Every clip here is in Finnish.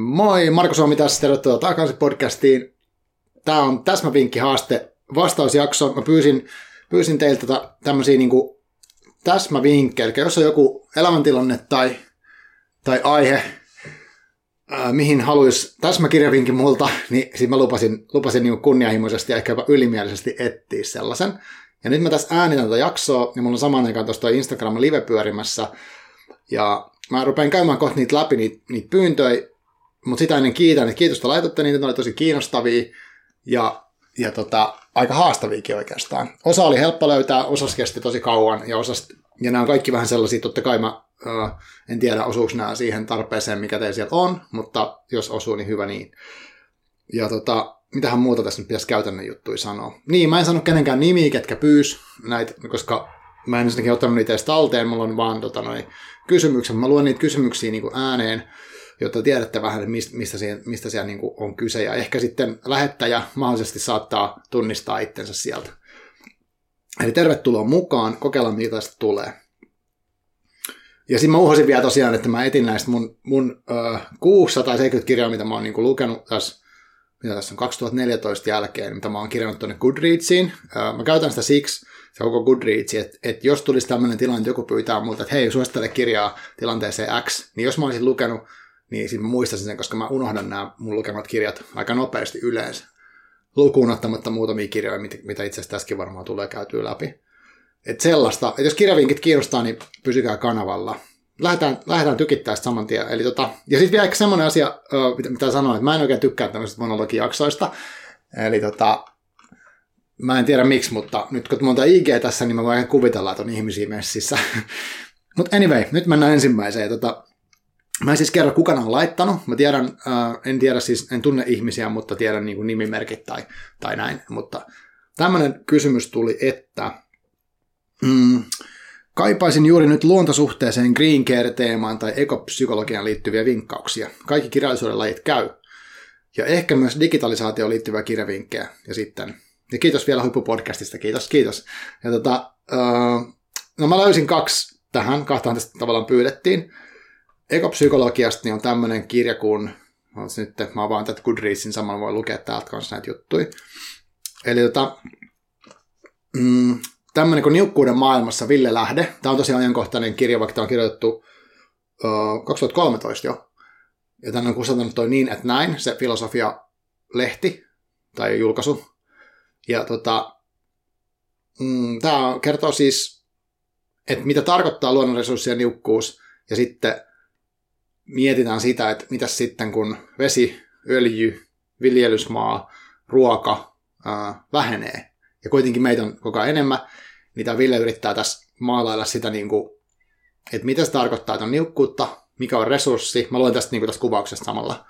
Moi, Marko Suomi tässä, tervetuloa takaisin podcastiin. Tämä on täsmävinkki haaste vastausjakso. Mä pyysin, pyysin teiltä tota, tämmöisiä niin täsmävinkkejä, eli jos on joku elämäntilanne tai, tai aihe, ää, mihin haluaisi täsmäkirjavinkin multa, niin siis mä lupasin, lupasin niin kunnianhimoisesti ja ehkä jopa ylimielisesti etsiä sellaisen. Ja nyt mä tässä äänitän tätä jaksoa, ja mulla on samaan aikaan tuossa Instagram live pyörimässä, ja mä rupean käymään kohta niitä läpi, niitä, niitä pyyntöjä, mutta sitä ennen kiitän, että kiitosta laitatte niitä, oli tosi kiinnostavia ja, ja tota, aika haastaviakin oikeastaan. Osa oli helppo löytää, osa kesti tosi kauan ja, osas, ja nämä on kaikki vähän sellaisia, totta kai mä ö, en tiedä osuuko nämä siihen tarpeeseen, mikä teillä siellä on, mutta jos osuu, niin hyvä niin. Ja tota, mitähän muuta tässä nyt pitäisi käytännön juttuja sanoa. Niin, mä en sano kenenkään nimiä, ketkä pyys näitä, koska mä en ensinnäkin ottanut niitä edes talteen, mulla on vaan tota, noi kysymykset. Mä luen niitä kysymyksiä niin kuin ääneen, jotta tiedätte vähän, mistä, siellä, mistä siellä niin on kyse. Ja ehkä sitten lähettäjä mahdollisesti saattaa tunnistaa itsensä sieltä. Eli tervetuloa mukaan, kokeillaan mitä tästä tulee. Ja sitten mä uhosin vielä tosiaan, että mä etin näistä mun, mun uh, 670 kirjaa, mitä mä oon niin lukenut tässä, mitä tässä on 2014 jälkeen, mitä mä oon kirjannut tuonne Goodreadsiin. Uh, mä käytän sitä siksi, se koko Goodreads, että, että jos tulisi tämmöinen tilanne, että joku pyytää multa, että hei, suosittele kirjaa tilanteeseen X, niin jos mä olisin lukenut, niin sitten mä muistaisin sen, koska mä unohdan nämä mun lukemat kirjat aika nopeasti yleensä. Lukuun ottamatta muutamia kirjoja, mitä itse asiassa tässäkin varmaan tulee käytyä läpi. Että sellaista, että jos kirjavinkit kiinnostaa, niin pysykää kanavalla. Lähdetään, lähdetään tykittää sitä saman tien. Eli tota, ja sitten vielä ehkä semmoinen asia, mitä sanoin, että mä en oikein tykkää tämmöisistä monologijaksoista. Eli tota, Mä en tiedä miksi, mutta nyt kun monta IG tässä, niin mä voin kuvitella, että on ihmisiä messissä. mutta anyway, nyt mennään ensimmäiseen. Tota, mä en siis kerro, kuka on laittanut. Mä tiedän, äh, en tiedä siis, en tunne ihmisiä, mutta tiedän niin kuin nimimerkit tai, tai näin. Mutta tämmöinen kysymys tuli, että mm, kaipaisin juuri nyt luontosuhteeseen green care-teemaan tai ekopsykologiaan liittyviä vinkkauksia. Kaikki kirjallisuuden lajit käy. Ja ehkä myös digitalisaatioon liittyviä kirjavinkkejä. Ja sitten ja kiitos vielä huippupodcastista, kiitos, kiitos. Ja tota, uh, no mä löysin kaksi tähän, kahtaan tästä tavallaan pyydettiin. Ekopsykologiasta niin on tämmöinen kirja kuin, nyt, mä avaan tätä Goodreadsin samalla, voi lukea täältä kanssa näitä juttuja. Eli tota, mm, tämmöinen kuin Niukkuuden maailmassa Ville Lähde. Tämä on tosiaan ajankohtainen kirja, vaikka tämä on kirjoitettu uh, 2013 jo. Ja tänne on kustantanut toi niin, että näin, se filosofia-lehti tai julkaisu, ja tota, mm, tämä kertoo siis, että mitä tarkoittaa luonnonresurssien niukkuus, ja sitten mietitään sitä, että mitä sitten kun vesi, öljy, viljelysmaa, ruoka ää, vähenee, ja kuitenkin meitä on koko ajan enemmän, niin Ville yrittää tässä maalailla sitä, niin kuin, että mitä se tarkoittaa, että on niukkuutta, mikä on resurssi. Mä luen tästä, niin kuin tästä kuvauksesta samalla.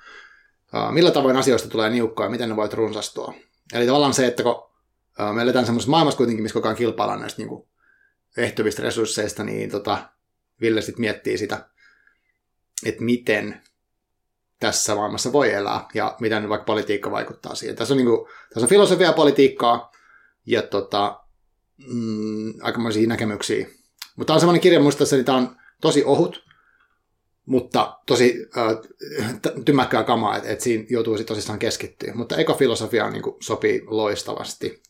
Ää, millä tavoin asioista tulee niukkoa ja miten ne voit runsastua. Eli tavallaan se, että kun me eletään semmoisessa maailmassa kuitenkin, missä koko ajan kilpaillaan näistä niin kuin ehtyvistä resursseista, niin tota, Ville sitten miettii sitä, että miten tässä maailmassa voi elää ja miten vaikka politiikka vaikuttaa siihen. Tässä on, niin kuin, tässä on filosofia politiikkaa ja tota, mm, aikamoisia näkemyksiä. Mutta tämä on semmoinen kirja, että tämä on tosi ohut, mutta tosi äh, tymäkkää kamaa, että et siinä joutuu tosissaan keskittyä. Mutta ekofilosofia niin kuin, sopii loistavasti.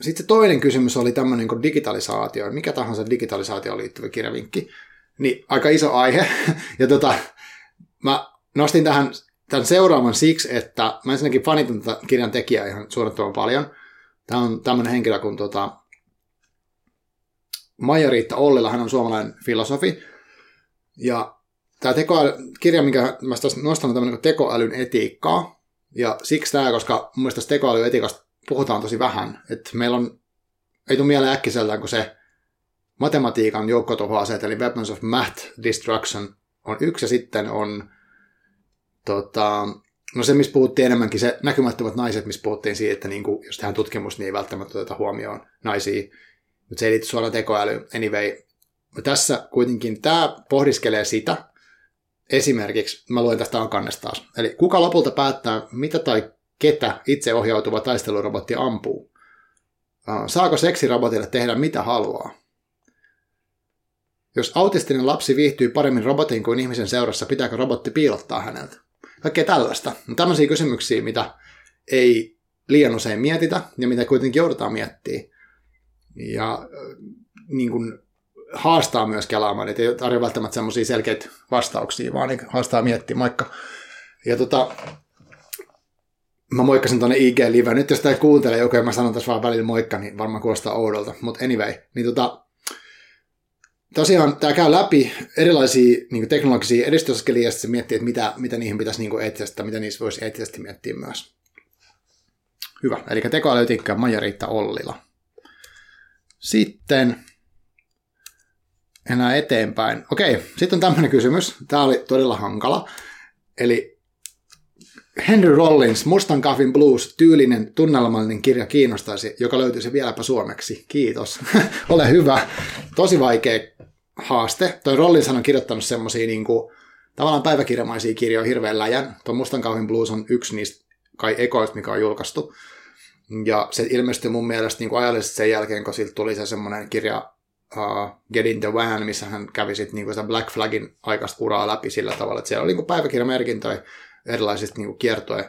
Sitten se toinen kysymys oli tämmöinen kuin digitalisaatio. Mikä tahansa digitalisaatioon liittyvä kirjavinkki. Niin aika iso aihe. Ja tota, mä nostin tähän tämän seuraavan siksi, että mä ensinnäkin fanitan tätä kirjan tekijää ihan suunnattoman paljon. Tämä on tämmöinen henkilö kuin tota, Maija-Riitta Ollila, hän on suomalainen filosofi. Ja tämä tekoäly, kirja, minkä mä nostan, on tämmöinen tekoälyn etiikkaa. Ja siksi tämä, koska mun mielestä tekoälyetiikasta puhutaan tosi vähän. Että meillä on, ei tule mieleen äkkiseltään, kun se matematiikan joukkotuhoaseet, eli Weapons of Math Destruction on yksi, ja sitten on tota, no se, missä puhuttiin enemmänkin, se näkymättömät naiset, missä puhuttiin siitä, että niin kuin, jos tehdään tutkimus, niin ei välttämättä oteta huomioon naisia, mutta se ei liity suoraan tekoäly. Anyway, tässä kuitenkin tämä pohdiskelee sitä, esimerkiksi, mä luen tästä Ankannesta taas, eli kuka lopulta päättää, mitä tai ketä itseohjautuva taistelurobotti ampuu. Saako seksirobotille tehdä mitä haluaa? Jos autistinen lapsi viihtyy paremmin robotin kuin ihmisen seurassa, pitääkö robotti piilottaa häneltä? Kaikkea tällaista. No, tämmöisiä kysymyksiä, mitä ei liian usein mietitä ja mitä kuitenkin joudutaan miettimään. Ja niin kuin, haastaa myös kelaamaan, että ei tarvitse välttämättä semmoisia selkeitä vastauksia, vaan niin haastaa miettimään vaikka. Ja tota, mä moikkasin tuonne IG Live. Nyt jos tämä kuuntelee joku ja mä sanon tässä vaan välillä moikka, niin varmaan kuulostaa oudolta. Mutta anyway, niin tota, tosiaan tämä käy läpi erilaisia niin teknologisia edistysaskelia ja sitten miettii, että mitä, mitä niihin pitäisi niin eettisesti, mitä niissä voisi eettisesti miettiä myös. Hyvä. Eli tekoälytiikka Maija-Riitta Ollila. Sitten enää eteenpäin. Okei, sitten on tämmöinen kysymys. Tämä oli todella hankala. Eli Henry Rollins, Mustan Coffin Blues, tyylinen tunnelmallinen kirja kiinnostaisi, joka löytyisi vieläpä suomeksi. Kiitos. Ole hyvä. Tosi vaikea haaste. Toi Rollins on kirjoittanut semmoisia niin kuin, tavallaan päiväkirjamaisia kirjoja hirveän läjän. Tuo Mustan Coffin Blues on yksi niistä kai ekoista, mikä on julkaistu. Ja se ilmestyi mun mielestä niin kuin ajallisesti sen jälkeen, kun siltä tuli se semmoinen kirja uh, Get in the Van, missä hän kävi sitten niin sitä Black Flagin aikaista uraa läpi sillä tavalla, että siellä oli niin päiväkirjamerkintöjä erilaisista niin kuin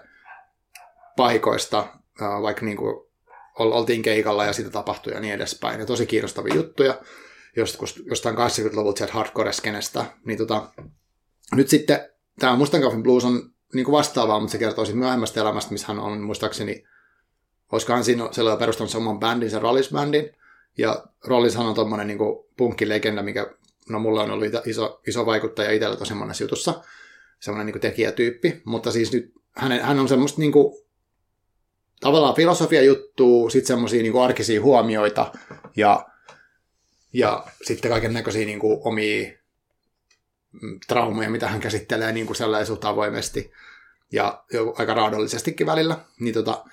paikoista, uh, vaikka niin kuin oltiin keikalla ja sitä tapahtui ja niin edespäin. Ja tosi kiinnostavia juttuja jostain 80-luvulta sieltä hardcore-skenestä. Niin tota, nyt sitten tämä Mustankaffin Blues on niin kuin vastaavaa, mutta se kertoo siitä myöhemmästä elämästä, missä hän on muistaakseni, olisikohan siinä silloin perustanut sen oman bändin, sen Rollis-bändin, ja Rollishan on tommonen niin punkkilegenda, mikä no mulla on ollut iso, iso vaikuttaja itsellä tosi monessa jutussa, semmoinen niin tekijätyyppi, mutta siis nyt hän, hän on semmoista niin kuin, tavallaan filosofia juttu, sitten semmoisia niin arkisia huomioita ja, ja sitten kaiken näköisiä niin omia mm, traumoja, mitä hän käsittelee niin kuin sellaisen avoimesti ja aika raadollisestikin välillä. Niin tota,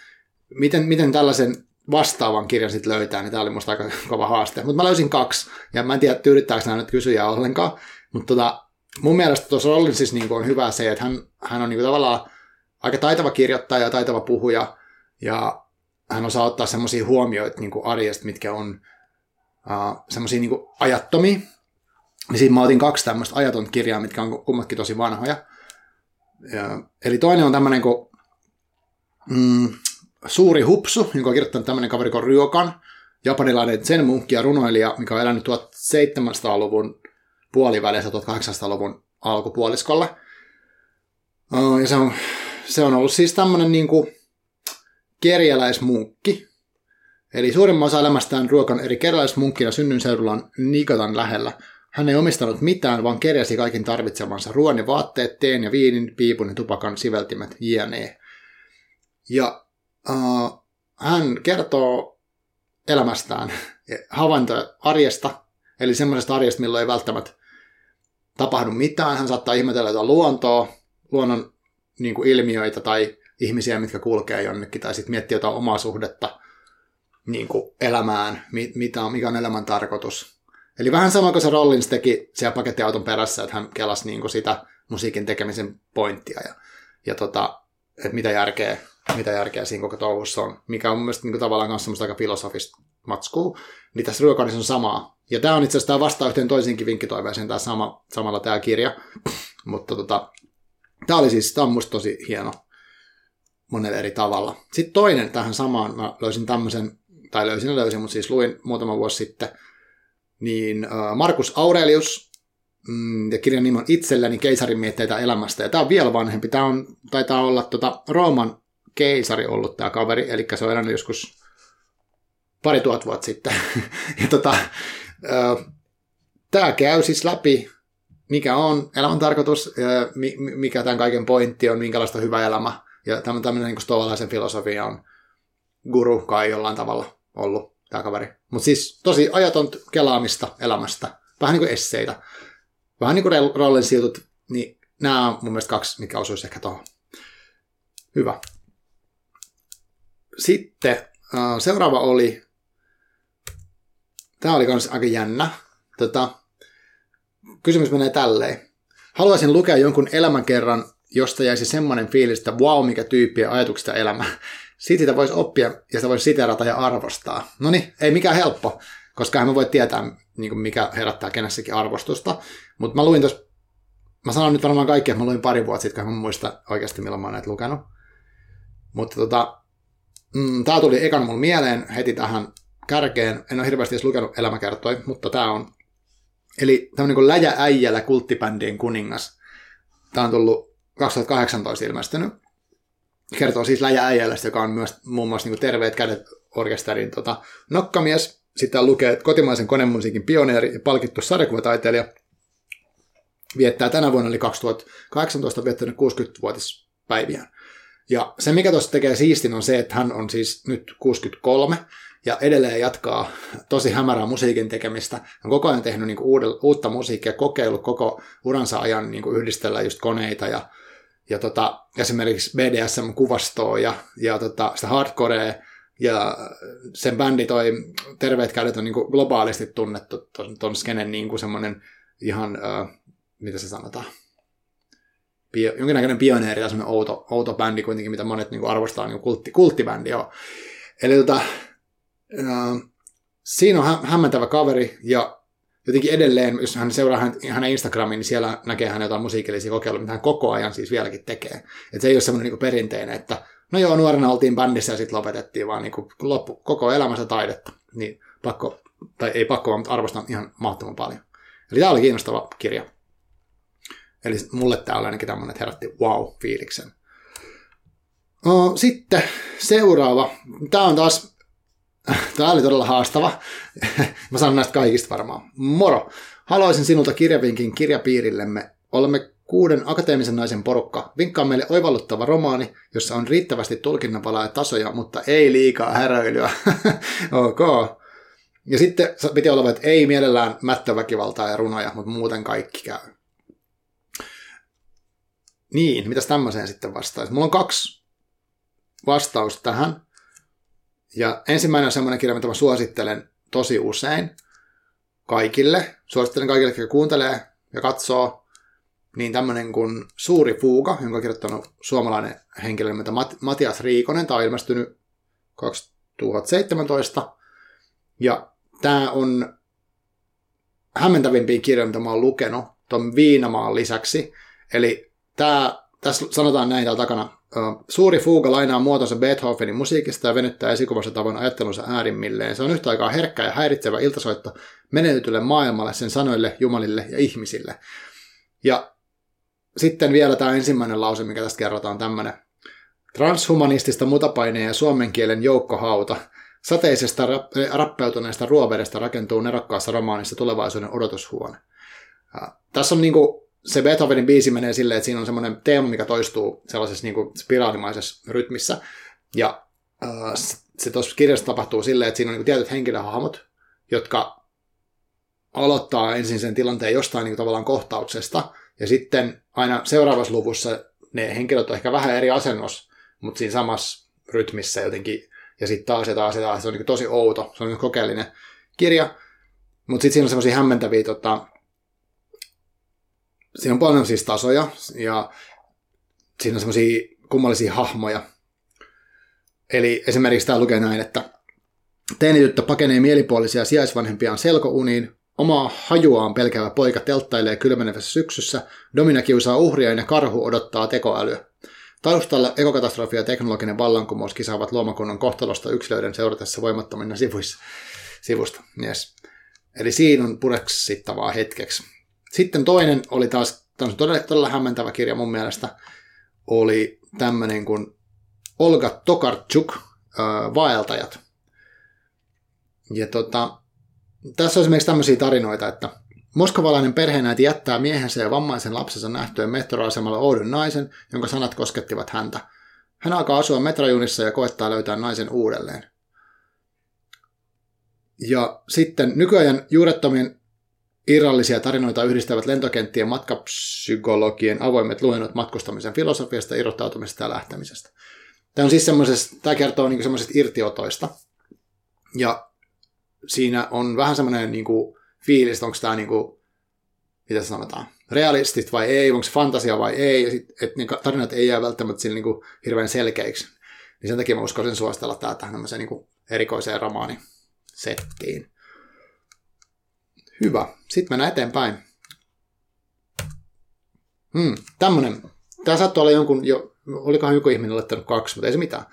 miten, miten tällaisen vastaavan kirjan sitten löytää, niin tämä oli musta aika kova haaste. Mutta mä löysin kaksi, ja mä en tiedä, tyydyttääkö nämä nyt kysyjää ollenkaan, mutta tota, mun mielestä tuossa Rollins siis niin on hyvä se, että hän, hän on niin tavallaan aika taitava kirjoittaja ja taitava puhuja, ja hän osaa ottaa semmoisia huomioita niin arjesta, mitkä on uh, semmoisia niin ajattomia. Niin siinä mä otin kaksi tämmöistä ajatonta kirjaa, mitkä on kummatkin tosi vanhoja. Ja, eli toinen on tämmöinen kuin mm, Suuri hupsu, jonka on kirjoittanut tämmöinen kaveri kuin Ryokan, japanilainen zen munkki ja runoilija, mikä on elänyt 1700-luvun puolivälissä 1800-luvun alkupuoliskolla. Ja se on, se on ollut siis tämmöinen niin kerjäläismunkki. Eli suurimman osa elämästään Ruokan eri kerjäläismunkkina synnynseudullaan Nikotan lähellä. Hän ei omistanut mitään, vaan kerjäsi kaikin tarvitsemansa ruoan ja vaatteet, teen ja viinin, piipun ja tupakan siveltimet, jne. Ja uh, hän kertoo elämästään havaintoja arjesta, eli semmoisesta arjesta, milloin ei välttämättä tapahdu mitään. Hän saattaa ihmetellä jotain luontoa, luonnon niin kuin ilmiöitä tai ihmisiä, mitkä kulkee jonnekin, tai sitten miettiä jotain omaa suhdetta niin kuin elämään, mitä on, mikä on elämän tarkoitus. Eli vähän sama kuin se Rollins teki siellä pakettiauton perässä, että hän kelasi niin kuin sitä musiikin tekemisen pointtia ja, ja tota, että mitä järkeä mitä järkeä siinä koko touhussa on, mikä on mun mielestä niin tavallaan myös semmoista aika filosofista matskua, niin tässä ruokaudessa on samaa. Ja tämä on itse asiassa tämä vastaa yhteen toisinkin vinkkitoiveeseen, tämä sama, samalla tämä kirja, mutta tota, tämä oli siis, tämä on musta tosi hieno monella eri tavalla. Sitten toinen tähän samaan, mä löysin tämmöisen, tai löysin ja löysin, mutta siis luin muutama vuosi sitten, niin Markus Aurelius, mm, ja kirjan nimi on Itselläni keisarin mietteitä elämästä, ja tämä on vielä vanhempi, tämä on, taitaa olla tota, Rooman keisari ollut tämä kaveri, eli se on elänyt joskus pari tuhat vuotta sitten. ja tota, tämä käy siis läpi, mikä on elämän tarkoitus, mikä tämän kaiken pointti on, minkälaista hyvä elämä. Ja tämmöinen niin stoalaisen filosofia on guru kai jollain tavalla ollut tämä kaveri. Mutta siis tosi ajaton kelaamista elämästä. Vähän niin kuin esseitä. Vähän niin kuin Rollen siltut, niin nämä on mun mielestä kaksi, mikä osuisi ehkä tuohon. Hyvä. Sitten uh, seuraava oli, tämä oli myös aika jännä. Tota, kysymys menee tälleen. Haluaisin lukea jonkun elämänkerran, josta jäisi semmoinen fiilis, että wow, mikä tyyppi ja ajatuksista elämä. Siitä sitä voisi oppia ja sitä voisi siterata ja arvostaa. No niin, ei mikään helppo. koska hän voi tietää, niin kuin mikä herättää kenessäkin arvostusta. Mutta mä luin tuossa, mä sanon nyt varmaan kaikki, että mä luin pari vuotta sitten, kun mä muista oikeasti, milloin mä oon näitä lukenut. Mutta tota, mm, tää tuli ekan mun mieleen heti tähän kärkeen. En ole hirveästi edes lukenut elämäkertoi, mutta tämä on Eli tämmöinen kuin Läjä Äijälä kulttibändien kuningas. Tämä on tullut 2018 ilmestynyt. Kertoo siis Läjä Äijälästä, joka on myös muun muassa niin Terveet kädet orkesterin tota, nokkamies. Sitten lukee kotimaisen konemusiikin pioneeri ja palkittu sarjakuvataiteilija. Viettää tänä vuonna, eli 2018, viettänyt 60-vuotispäiviään. Ja se, mikä tuossa tekee siistin, on se, että hän on siis nyt 63, ja edelleen jatkaa tosi hämärää musiikin tekemistä. On koko ajan tehnyt niin kuin uutta musiikkia, kokeillut koko uransa ajan niin kuin yhdistellä just koneita ja, ja tota, esimerkiksi BDSM-kuvastoa ja, ja tota, sitä hardcorea, ja sen bändi toi Terveet kädet on niin kuin globaalisti tunnettu ton, ton skenen niin kuin semmoinen ihan, äh, mitä se sanotaan, Pio, jonkinnäköinen pioneeri tai semmoinen outo, outo bändi kuitenkin, mitä monet niin kuin arvostaa, niin kuin kultti, kulttibändi joo. Eli tota, äh, siinä on hä- hämmentävä kaveri ja jotenkin edelleen, jos hän seuraa hän, hänen Instagramin, niin siellä näkee hän jotain musiikillisia kokeiluja, mitä hän koko ajan siis vieläkin tekee. Et se ei ole semmoinen niin perinteinen, että no joo, nuorena oltiin bändissä ja sitten lopetettiin, vaan niin loppu, koko elämänsä taidetta. Niin pakko, tai ei pakko, vaan arvostan ihan mahdottoman paljon. Eli tämä oli kiinnostava kirja. Eli mulle tämä oli ainakin tämmöinen, että herätti wow-fiiliksen. Sitten seuraava. Tämä on taas Tämä oli todella haastava. Mä sanon näistä kaikista varmaan. Moro! Haluaisin sinulta kirjavinkin kirjapiirillemme. Olemme kuuden akateemisen naisen porukka. Vinkkaa meille oivalluttava romaani, jossa on riittävästi tulkinnanvalaa ja tasoja, mutta ei liikaa häröilyä. ok. Ja sitten piti olla, että ei mielellään mättöväkivaltaa ja runoja, mutta muuten kaikki käy. Niin, mitäs tämmöiseen sitten vastaisi? Mulla on kaksi vastausta tähän. Ja ensimmäinen on semmoinen kirja, mitä mä suosittelen tosi usein kaikille. Suosittelen kaikille, jotka kuuntelee ja katsoo. Niin tämmöinen kuin Suuri Fuuga, jonka on kirjoittanut suomalainen henkilö nimeltä Mat- Matias Riikonen. Tämä on ilmestynyt 2017. Ja tämä on hämmentävimpiä kirjoja, mitä mä oon lukenut tuon Viinamaan lisäksi. Eli tämä, tässä sanotaan näin täällä takana, Suuri fuuga lainaa muotonsa Beethovenin musiikista ja venyttää esikuvassa tavoin ajattelunsa äärimmilleen. Se on yhtä aikaa herkkä ja häiritsevä iltasoitto menetetylle maailmalle, sen sanoille, jumalille ja ihmisille. Ja sitten vielä tämä ensimmäinen lause, mikä tästä kerrotaan, tämmöinen. Transhumanistista mutapaineen ja suomen kielen joukkohauta. Sateisesta rappeutuneesta ruovedesta rakentuu nerokkaassa romaanissa tulevaisuuden odotushuone. Tässä on niinku se Beethovenin biisi menee silleen, että siinä on semmoinen teema, mikä toistuu sellaisessa niin kuin spiraalimaisessa rytmissä. Ja äh, se tuossa kirjassa tapahtuu silleen, että siinä on niin kuin tietyt henkilöhahmot, jotka aloittaa ensin sen tilanteen jostain niin kuin tavallaan kohtauksesta, ja sitten aina seuraavassa luvussa ne henkilöt on ehkä vähän eri asennos, mutta siinä samassa rytmissä jotenkin, ja sitten taas ja taas ja taas, se on niin tosi outo, se on niin kokeellinen kirja, mutta sitten siinä on semmoisia hämmentäviä tota, siinä on paljon siis tasoja ja siinä on semmoisia kummallisia hahmoja. Eli esimerkiksi tämä lukee näin, että teinityttö pakenee mielipuolisia sijaisvanhempiaan selkouniin, omaa hajuaan pelkäävä poika telttailee kylmenevässä syksyssä, Domina kiusaa uhria ja karhu odottaa tekoälyä. Taustalla ekokatastrofi ja teknologinen vallankumous kisaavat luomakunnan kohtalosta yksilöiden seuratessa voimattomina sivuissa, sivusta. Yes. Eli siinä on pureksittavaa hetkeksi. Sitten toinen oli taas todella, todella hämmentävä kirja mun mielestä, oli tämmöinen kuin Olga Tokarczuk, Vaeltajat. Ja tota, tässä on esimerkiksi tämmöisiä tarinoita, että Moskovalainen perheenäiti jättää miehensä ja vammaisen lapsensa nähtyön metroasemalla oudon naisen, jonka sanat koskettivat häntä. Hän alkaa asua metrojunissa ja koettaa löytää naisen uudelleen. Ja sitten nykyajan juurettomien Irrallisia tarinoita yhdistävät lentokenttien matkapsykologien avoimet luennot matkustamisen filosofiasta, irrottautumisesta ja lähtemisestä. Tämä, on siis tämä kertoo niin semmoisesta irtiotoista. Ja siinä on vähän semmoinen niin kuin, fiilis, että onko tämä, niin kuin, mitä sanotaan, realistit vai ei, onko fantasia vai ei, ja sit, että niin tarinat ei jää välttämättä sille, niin kuin, hirveän selkeiksi. Niin sen takia mä uskoisin suositella tätä tämmöiseen niin kuin, erikoiseen romaanisettiin. Hyvä. Sitten mennään eteenpäin. Hmm, tämmönen. Tämä saattoi olla jonkun jo, olikohan joku ihminen laittanut kaksi, mutta ei se mitään.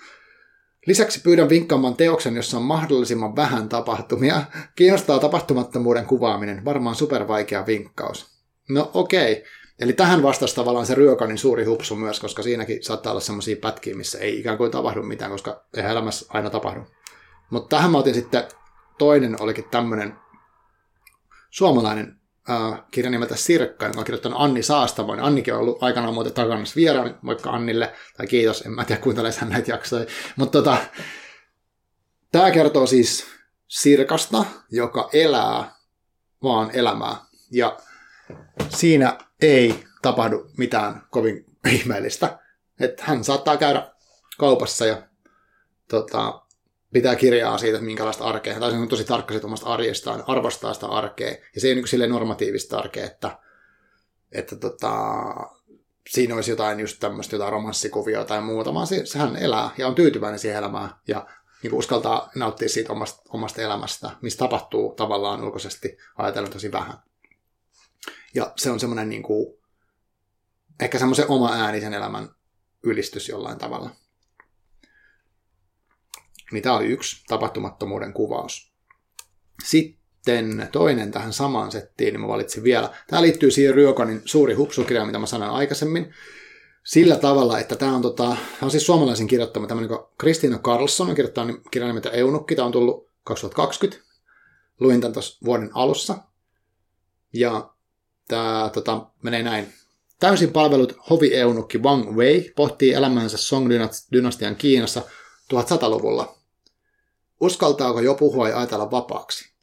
Lisäksi pyydän vinkkaamaan teoksen, jossa on mahdollisimman vähän tapahtumia. Kiinnostaa tapahtumattomuuden kuvaaminen. Varmaan supervaikea vinkkaus. No okei. Okay. Eli tähän vastasi tavallaan se Ryökanin suuri hupsu myös, koska siinäkin saattaa olla sellaisia pätkiä, missä ei ikään kuin tapahdu mitään, koska ei elämässä aina tapahdu. Mutta tähän mä otin sitten, toinen olikin tämmöinen suomalainen äh, kirja nimeltä Sirkka, jonka on kirjoittanut Anni Saastamoinen. Annikin on ollut aikanaan muuten takana vieraan, moikka Annille, tai kiitos, en mä tiedä kuinka hän näitä jaksoja. Mutta tota, tämä kertoo siis Sirkasta, joka elää vaan elämää. Ja siinä ei tapahdu mitään kovin ihmeellistä. Että hän saattaa käydä kaupassa ja tota, pitää kirjaa siitä, minkälaista arkea, tai se on tosi tarkka siitä omasta arjestaan, arvostaa sitä arkea, ja se ei ole niin silleen normatiivista arkea, että, että tota, siinä olisi jotain just tämmöistä jotain romanssikuvia tai muuta, vaan se, sehän elää ja on tyytyväinen siihen elämään ja niin kuin uskaltaa nauttia siitä omasta, omasta elämästä, mistä tapahtuu tavallaan ulkoisesti ajatellen tosi vähän. Ja se on semmoinen niin kuin, ehkä semmoisen oma äänisen elämän ylistys jollain tavalla. Niin tämä oli yksi tapahtumattomuuden kuvaus. Sitten toinen tähän samaan settiin, niin mä valitsin vielä. Tämä liittyy siihen Ryökonin suuri hupsukirja, mitä mä sanoin aikaisemmin. Sillä tavalla, että tämä on, tota, on siis suomalaisen kirjoittama tämmöinen kuin Kristiina Carlson on kirjoittanut kirjan nimeltä Eunukki. Tämä on tullut 2020. Luin tämän tuossa vuoden alussa. Ja tämä tota, menee näin. Täysin palvelut hovi-eunukki Wang Wei pohtii elämänsä Song-dynastian Kiinassa 1100-luvulla. Uskaltaako jo puhua ja ajatella vapaaksi?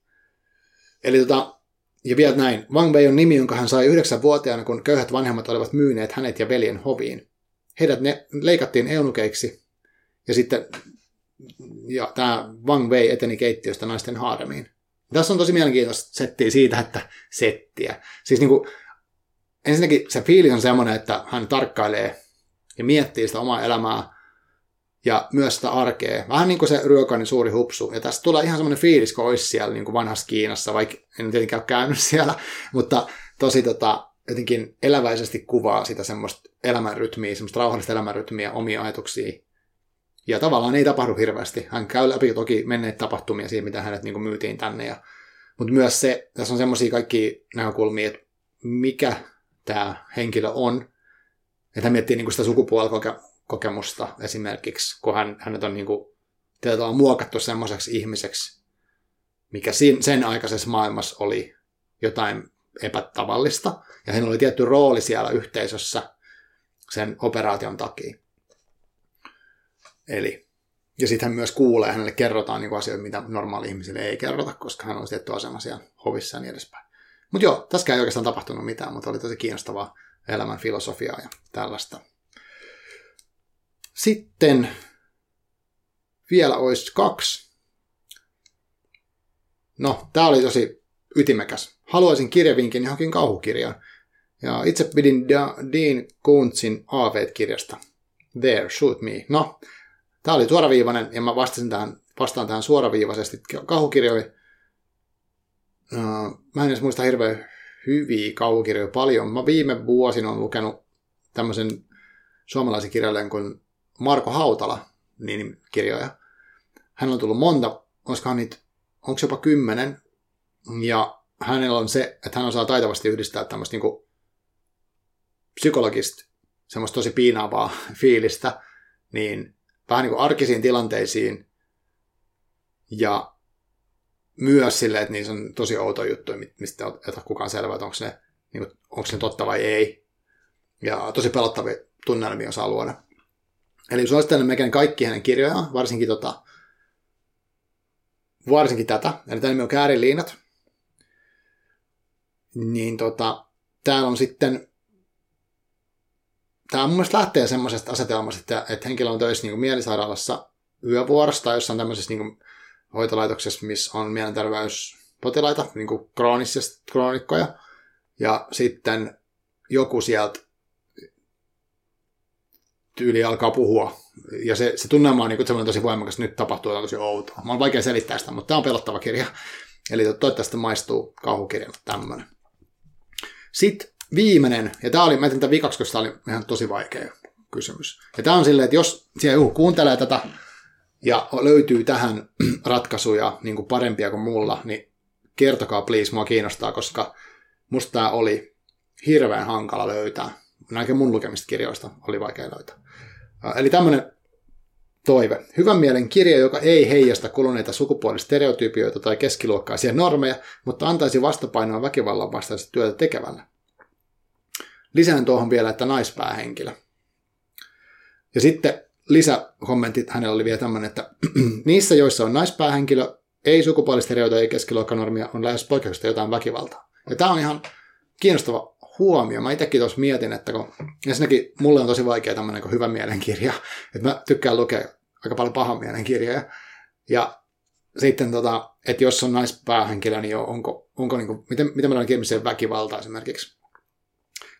Eli tota, ja vielä näin. Wang Wei on nimi, jonka hän sai yhdeksänvuotiaana, kun köyhät vanhemmat olivat myyneet hänet ja veljen hoviin. Heidät ne leikattiin eunukeiksi, ja sitten ja tämä Wang Wei eteni keittiöstä naisten haaremiin. Tässä on tosi mielenkiintoista settiä siitä, että settiä. Siis niin kuin, ensinnäkin se fiilis on semmoinen, että hän tarkkailee ja miettii sitä omaa elämää ja myös sitä arkea. Vähän niin kuin se Ryökanin suuri hupsu. Ja tästä tulee ihan semmoinen fiilis, kun olisi siellä niin kuin vanhassa Kiinassa, vaikka en tietenkään ole käynyt siellä, mutta tosi tota, jotenkin eläväisesti kuvaa sitä semmoista elämänrytmiä, semmoista rauhallista elämänrytmiä, omia ajatuksia. Ja tavallaan ei tapahdu hirveästi. Hän käy läpi toki menneet tapahtumia siinä, mitä hänet niin kuin myytiin tänne. Ja, mutta myös se, tässä on semmoisia kaikki näkökulmia, että mikä tämä henkilö on. Että hän miettii niin kuin sitä sukupuolikokemusta esimerkiksi, kun hän, hänet on niin kuin, on muokattu semmoiseksi ihmiseksi, mikä sen aikaisessa maailmassa oli jotain epätavallista. Ja hän oli tietty rooli siellä yhteisössä sen operaation takia. Eli, ja sitten hän myös kuulee, hänelle kerrotaan niin asioita, mitä normaali ihmisille ei kerrota, koska hän on tietty asema siellä hovissa ja niin edespäin. Mutta joo, tässä ei oikeastaan tapahtunut mitään, mutta oli tosi kiinnostavaa elämän filosofiaa ja tällaista. Sitten vielä olisi kaksi. No, tämä oli tosi ytimekäs. Haluaisin kirjavinkin johonkin kauhukirjaan. Ja itse pidin Dean Kuntzin AV-kirjasta. There, shoot me. No, tämä oli suoraviivainen ja mä vastasin tähän, vastaan tähän suoraviivaisesti kauhukirjoihin mä en edes muista hirveän hyviä kauhukirjoja paljon. Mä viime vuosina on lukenut tämmöisen suomalaisen kirjailijan kuin Marko Hautala niin kirjoja. Hän on tullut monta, olisikohan niitä, onko jopa kymmenen, ja hänellä on se, että hän osaa taitavasti yhdistää tämmöistä niin psykologista, semmoista tosi piinaavaa fiilistä, niin vähän niin kuin arkisiin tilanteisiin ja myös silleen, että niissä on tosi outo juttu, mistä ei ole kukaan selvää, että onko ne, niin kuin, onko ne totta vai ei. Ja tosi pelottavia tunnelmia osaa luoda. Eli suosittelen melkein kaikki hänen kirjojaan, varsinkin, tota, varsinkin tätä. Eli tämä nimi on Kääriliinat. Niin tota, täällä on sitten tämä mun mielestä lähtee semmoisesta asetelmasta, että, että henkilö on töissä niin mielisairaalassa yövuorosta tai jossain tämmöisessä niin hoitolaitoksessa, missä on mielenterveyspotilaita, niin kuin kroonikkoja, ja sitten joku sieltä tyyli alkaa puhua. Ja se, se tunnelma on niin kuin tosi voimakas, nyt tapahtuu jotain tosi outoa. Mä on vaikea selittää sitä, mutta tämä on pelottava kirja. Eli toivottavasti maistuu kauhukirjalle tämmöinen. Sitten viimeinen, ja tämä oli, mä tämän vikaksi, koska tämä oli ihan tosi vaikea kysymys. Ja tämä on silleen, että jos siellä joku kuuntelee tätä ja löytyy tähän ratkaisuja niin kuin parempia kuin mulla, niin kertokaa please, mua kiinnostaa, koska musta tämä oli hirveän hankala löytää. Näinkin mun lukemista kirjoista oli vaikea löytää. Eli tämmöinen toive. Hyvän mielen kirja, joka ei heijasta kuluneita sukupuolistereotypioita tai keskiluokkaisia normeja, mutta antaisi vastapainoa väkivallan vastaista työtä tekevälle. Lisään tuohon vielä, että naispäähenkilö. Ja sitten lisäkommentit hänellä oli vielä tämmöinen, että niissä, joissa on naispäähenkilö, ei sukupuolistereoita ei keskiluokkanormia, on lähes poikkeuksesta jotain väkivaltaa. Ja tämä on ihan kiinnostava huomio. Mä itsekin tuossa mietin, että kun ensinnäkin mulle on tosi vaikea tämmöinen hyvä mielenkirja, että mä tykkään lukea aika paljon pahan mielen kirjoja. Ja sitten, tota, että jos on naispäähenkilö, niin onko, onko niin kuin, miten, miten mä kirjoitan väkivaltaa esimerkiksi.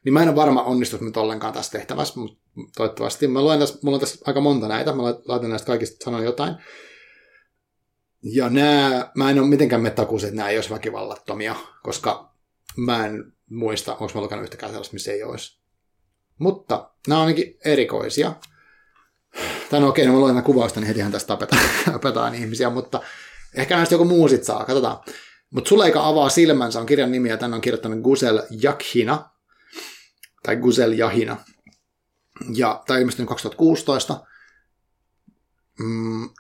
Niin mä en ole varma onnistunut nyt ollenkaan tässä tehtävässä, mutta toivottavasti. Mä luen tässä, mulla on tässä aika monta näitä, mä laitan näistä kaikista sanon jotain. Ja nämä, mä en ole mitenkään me takuisin, että nämä ei olisi väkivallattomia, koska mä en muista, onko mä lukenut yhtäkään sellaista, missä ei olisi. Mutta nämä on ainakin erikoisia. Tai no okei, no mä luen kuvausta, niin hetihän tästä tapetaan, tapetaan ihmisiä, mutta ehkä näistä joku muu sit saa, katsotaan. Mutta Suleika avaa silmänsä on kirjan nimi ja tänne on kirjoittanut Gusel Jakhina, tai Gusel Jahina. Ja tämä ilmestyi 2016. Mm,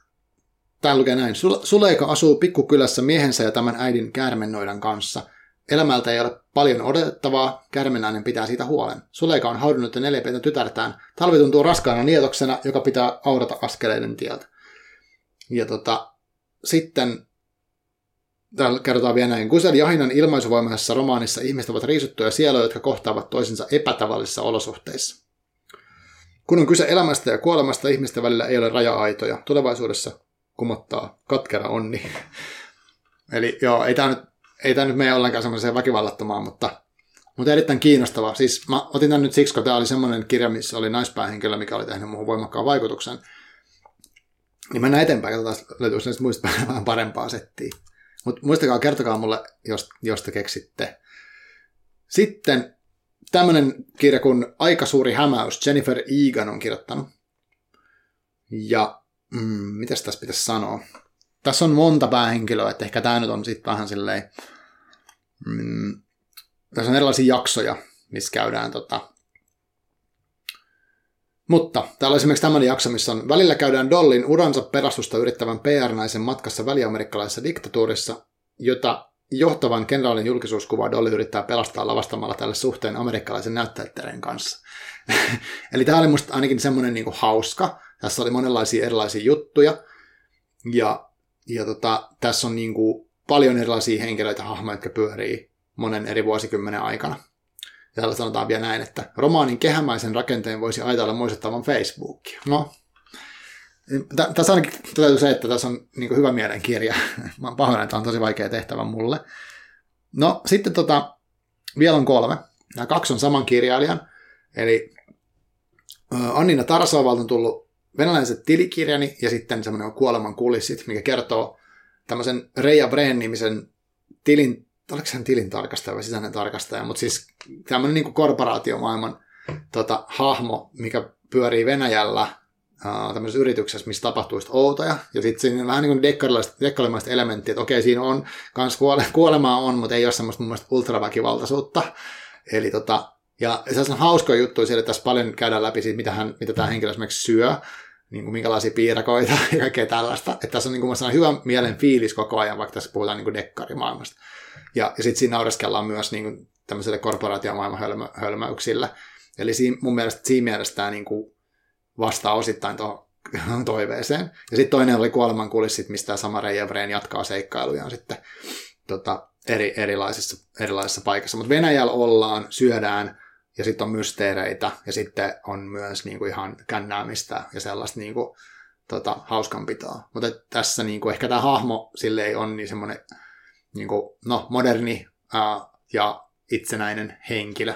lukee näin. Suleika asuu pikkukylässä miehensä ja tämän äidin käärmennoidan kanssa. Elämältä ei ole paljon odotettavaa, kärmenäinen pitää siitä huolen. Suleika on haudunut jo neljä pientä tytärtään. Talvi tuntuu raskaana nietoksena, joka pitää aurata askeleiden tieltä. Ja tota, sitten täällä kerrotaan vielä näin. Gusel Jahinan ilmaisuvoimaisessa romaanissa ihmiset ovat riisuttuja sieluja, jotka kohtaavat toisensa epätavallisissa olosuhteissa. Kun on kyse elämästä ja kuolemasta, ihmisten välillä ei ole raja-aitoja. Tulevaisuudessa kumottaa katkera onni. Eli joo, ei tämä nyt, ei tämä nyt mene ollenkaan semmoiseen väkivallattomaan, mutta, mutta erittäin kiinnostavaa. Siis mä otin tämän nyt siksi, kun tämä oli semmoinen kirja, missä oli naispäähenkilö, mikä oli tehnyt muuhun voimakkaan vaikutuksen. Niin mennään eteenpäin, katsotaan, löytyykö näistä muista vähän parempaa settiä. Mutta muistakaa, kertokaa mulle, jos, jos te keksitte. Sitten tämmöinen kirja kuin Aika suuri hämäys, Jennifer Egan on kirjoittanut. Ja mm, mitäs tässä pitäisi sanoa? Tässä on monta päähenkilöä, että ehkä tämä nyt on sitten vähän silleen, mm, tässä on erilaisia jaksoja, missä käydään tota, mutta täällä on esimerkiksi tämmöinen jakso, missä on välillä käydään Dollin uransa perastusta yrittävän PR-naisen matkassa väliamerikkalaisessa diktatuurissa, jota johtavan kenraalin julkisuuskuva Dolly yrittää pelastaa lavastamalla tälle suhteen amerikkalaisen näyttelijän kanssa. Eli tämä oli musta ainakin semmoinen niinku hauska, tässä oli monenlaisia erilaisia juttuja. Ja, ja tota, tässä on niin kuin paljon erilaisia henkilöitä, hahmoja, jotka pyörii monen eri vuosikymmenen aikana. Ja täällä sanotaan vielä näin, että romaanin kehämäisen rakenteen voisi ajatella muistettavan Facebookia. No, tässä ainakin toteutuu se, että tässä on niin hyvä mielenkirja. Mä pahoin, että on tosi vaikea tehtävä mulle. No, sitten tota, vielä on kolme. Nämä kaksi on saman kirjailijan. Eli Annina Tarsovalta on tullut venäläiset tilikirjani ja sitten semmoinen kuoleman kulissit, mikä kertoo tämmöisen Reija Breen-nimisen tilin, oliko hän tilin tarkastaja vai sisäinen tarkastaja, mutta siis tämmöinen niin korporaatiomaailman tota, hahmo, mikä pyörii Venäjällä uh, tämmöisessä yrityksessä, missä tapahtuu outoja. Ja sitten siinä on vähän niin kuin dekkarimaista elementtiä, että okei, siinä on, kans kuole, kuolemaa on, mutta ei ole semmoista mun mielestä ultraväkivaltaisuutta. Eli tota, ja se on hauskoja juttuja siellä, tässä paljon käydään läpi siitä, mitä, hän, mitä tämä henkilö esimerkiksi syö niin kuin minkälaisia piirakoita ja kaikkea tällaista. Että tässä on niin kuin hyvä mielen fiilis koko ajan, vaikka tässä puhutaan niin kuin dekkarimaailmasta. Ja, ja sitten siinä naureskellaan myös niin kuin tämmöiselle korporaatiomaailman hölmö, hölmäyksille. Eli siinä, mun mielestä siinä mielessä tämä niin kuin vastaa osittain tuohon toiveeseen. Ja sitten toinen oli kuoleman kulissit, mistä tämä sama Reija Vreen jatkaa seikkailujaan sitten tota, eri, erilaisissa, erilaisissa paikassa. Mutta Venäjällä ollaan, syödään, ja sitten on mysteereitä, ja sitten on myös niin kuin ihan kännäämistä ja sellaista niin kuin, tota, hauskanpitoa. Mutta tässä niin kuin, ehkä tämä hahmo sille ei ole niin semmoinen niin kuin, no, moderni ää, ja itsenäinen henkilö.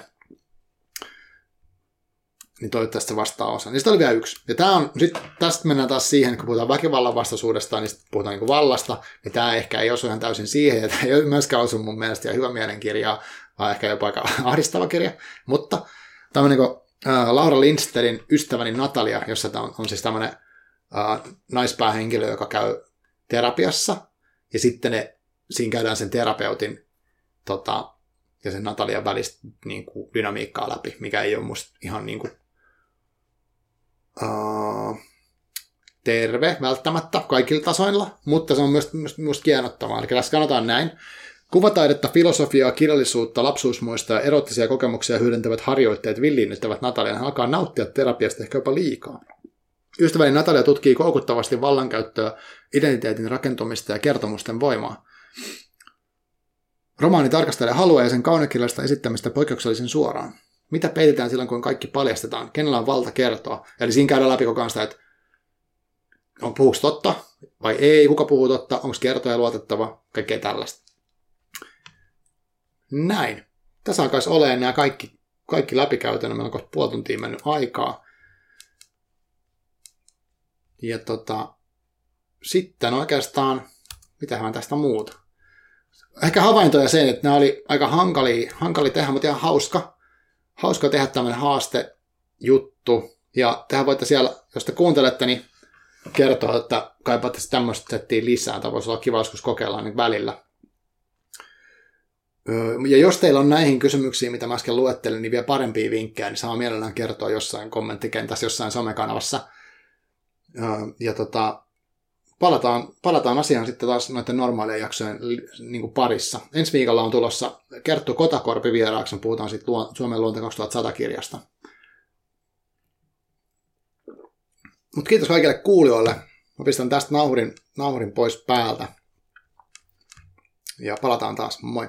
niin toivottavasti se vastaa osa. Niistä oli vielä yksi. Ja tää on, sit tästä mennään taas siihen, kun puhutaan väkivallan vastaisuudesta, niin sitten puhutaan niin vallasta, niin tämä ehkä ei osu ihan täysin siihen, tämä ei myöskään osu mun mielestä ja hyvä mielenkirja, vaan ehkä jopa aika ahdistava kirja. Mutta tämmöinen kuin Laura Lindsterin ystäväni Natalia, jossa on, on siis tämmöinen äh, naispäähenkilö, joka käy terapiassa, ja sitten ne, siinä käydään sen terapeutin tota, ja sen Natalian välistä niin kuin, dynamiikkaa läpi, mikä ei ole musta ihan niin kuin, uh, terve välttämättä kaikilla tasoilla, mutta se on myös, myös, kienottavaa. Eli tässä sanotaan näin. Kuvataidetta, filosofiaa, kirjallisuutta, lapsuusmuista ja erottisia kokemuksia hyödyntävät harjoitteet villiinnyttävät Natalian alkaa nauttia terapiasta ehkä jopa liikaa. Ystäväni Natalia tutkii koukuttavasti vallankäyttöä, identiteetin rakentumista ja kertomusten voimaa. Romaani tarkastelee halua ja sen kaunokirjallista esittämistä poikkeuksellisen suoraan. Mitä peitetään silloin, kun kaikki paljastetaan? Kenellä on valta kertoa? Eli siinä käydään läpi koko ajan sitä, että on puhuuko totta vai ei, kuka puhuu totta, onko kertoja luotettava, kaikkea tällaista. Näin. Tässä alkaisi olemaan nämä kaikki, kaikki läpikäytännön. Meillä on kohta puoli tuntia mennyt aikaa. Ja tota, sitten oikeastaan, mitähän tästä muuta. Ehkä havaintoja sen, että nämä oli aika hankali, hankali tehdä, mutta ihan hauska. Hauska tehdä tämmöinen haastejuttu. Ja tehän voitte siellä, jos te kuuntelette, niin kertoa, että kaipaatte tämmöistä settiä lisää. Tämä voisi olla kiva joskus kokeilla niin välillä. Ja jos teillä on näihin kysymyksiin, mitä mä äsken luettelin, niin vielä parempia vinkkejä, niin saa mielellään kertoa jossain kommenttikentässä, jossain somekanavassa. Ja tota, palataan, palataan asiaan sitten taas noiden normaalien jaksojen niin kuin parissa. Ensi viikolla on tulossa Kerttu Kotakorpi vieraaksi, puhutaan sitten Suomen luonto 2100 kirjasta. Mutta kiitos kaikille kuulijoille. Mä pistän tästä nauhurin, nauhurin pois päältä. Ja palataan taas. Moi.